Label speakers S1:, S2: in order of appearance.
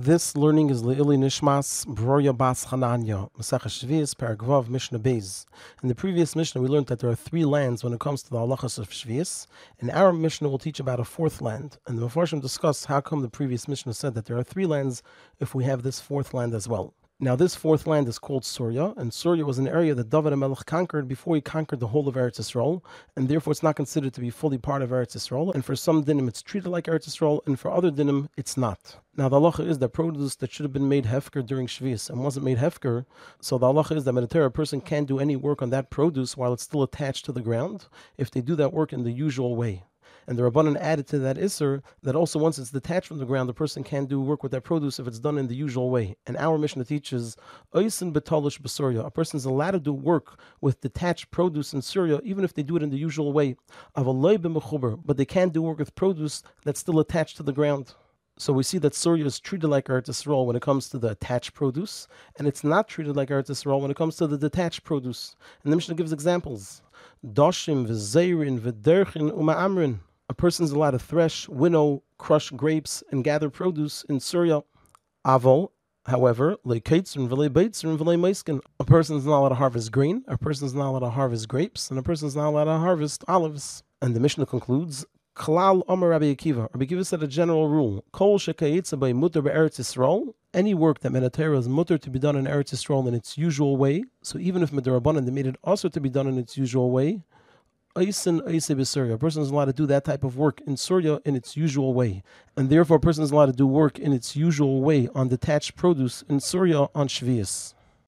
S1: This learning is Le'ili Nishmas Broya Bas Chananya, Maseches Shvius, Paragvav, Mishnah Beis. In the previous Mishnah, we learned that there are three lands when it comes to the halachas of Shvius. and our Mishnah, we'll teach about a fourth land. And the Mepharshim discuss how come the previous Mishnah said that there are three lands if we have this fourth land as well. Now, this fourth land is called Surya, and Surya was an area that David HaMelech conquered before he conquered the whole of Eretz Yisrael, and therefore it's not considered to be fully part of Eretz Yisrael. And for some dinim, it's treated like Eretz Yisrael, and for other dinim, it's not. Now, the halacha is that produce that should have been made hefker during Shvius and wasn't made hefker, so the halacha is that Mediterranean a person can't do any work on that produce while it's still attached to the ground if they do that work in the usual way. And the Rabbanan added to that Isser that also once it's detached from the ground, the person can do work with that produce if it's done in the usual way. And our Mishnah teaches Oisin betalish besurya. A person is allowed to do work with detached produce in Syria, even if they do it in the usual way. But they can't do work with produce that's still attached to the ground. So we see that Surya is treated like Eretz Yisrael when it comes to the attached produce, and it's not treated like Eretz Yisrael when it comes to the detached produce. And the Mishnah gives examples. Doshim, v'zeirin, v'derchin, uma'amrin a person is allowed to thresh, winnow, crush grapes, and gather produce in Syria. Avol, however, lay kites and vele maiskin. a person is not allowed to harvest grain, a person is not allowed to harvest grapes, and a person is not allowed to harvest olives. And the Mishnah concludes, Kalal Omer Rabbi Akiva. Rabbi Akiva said a general rule: Kol shekayitza by mutter be'eretz Yisrael. Any work that min haTorah is mutter to be done in Eretz Yisrael in its usual way. So even if miderabanan they made it also to be done in its usual way, a person is allowed to do that type of work in Surya in its usual way. And therefore, a person is allowed to do work in its usual way on detached produce in Surya on Shvius.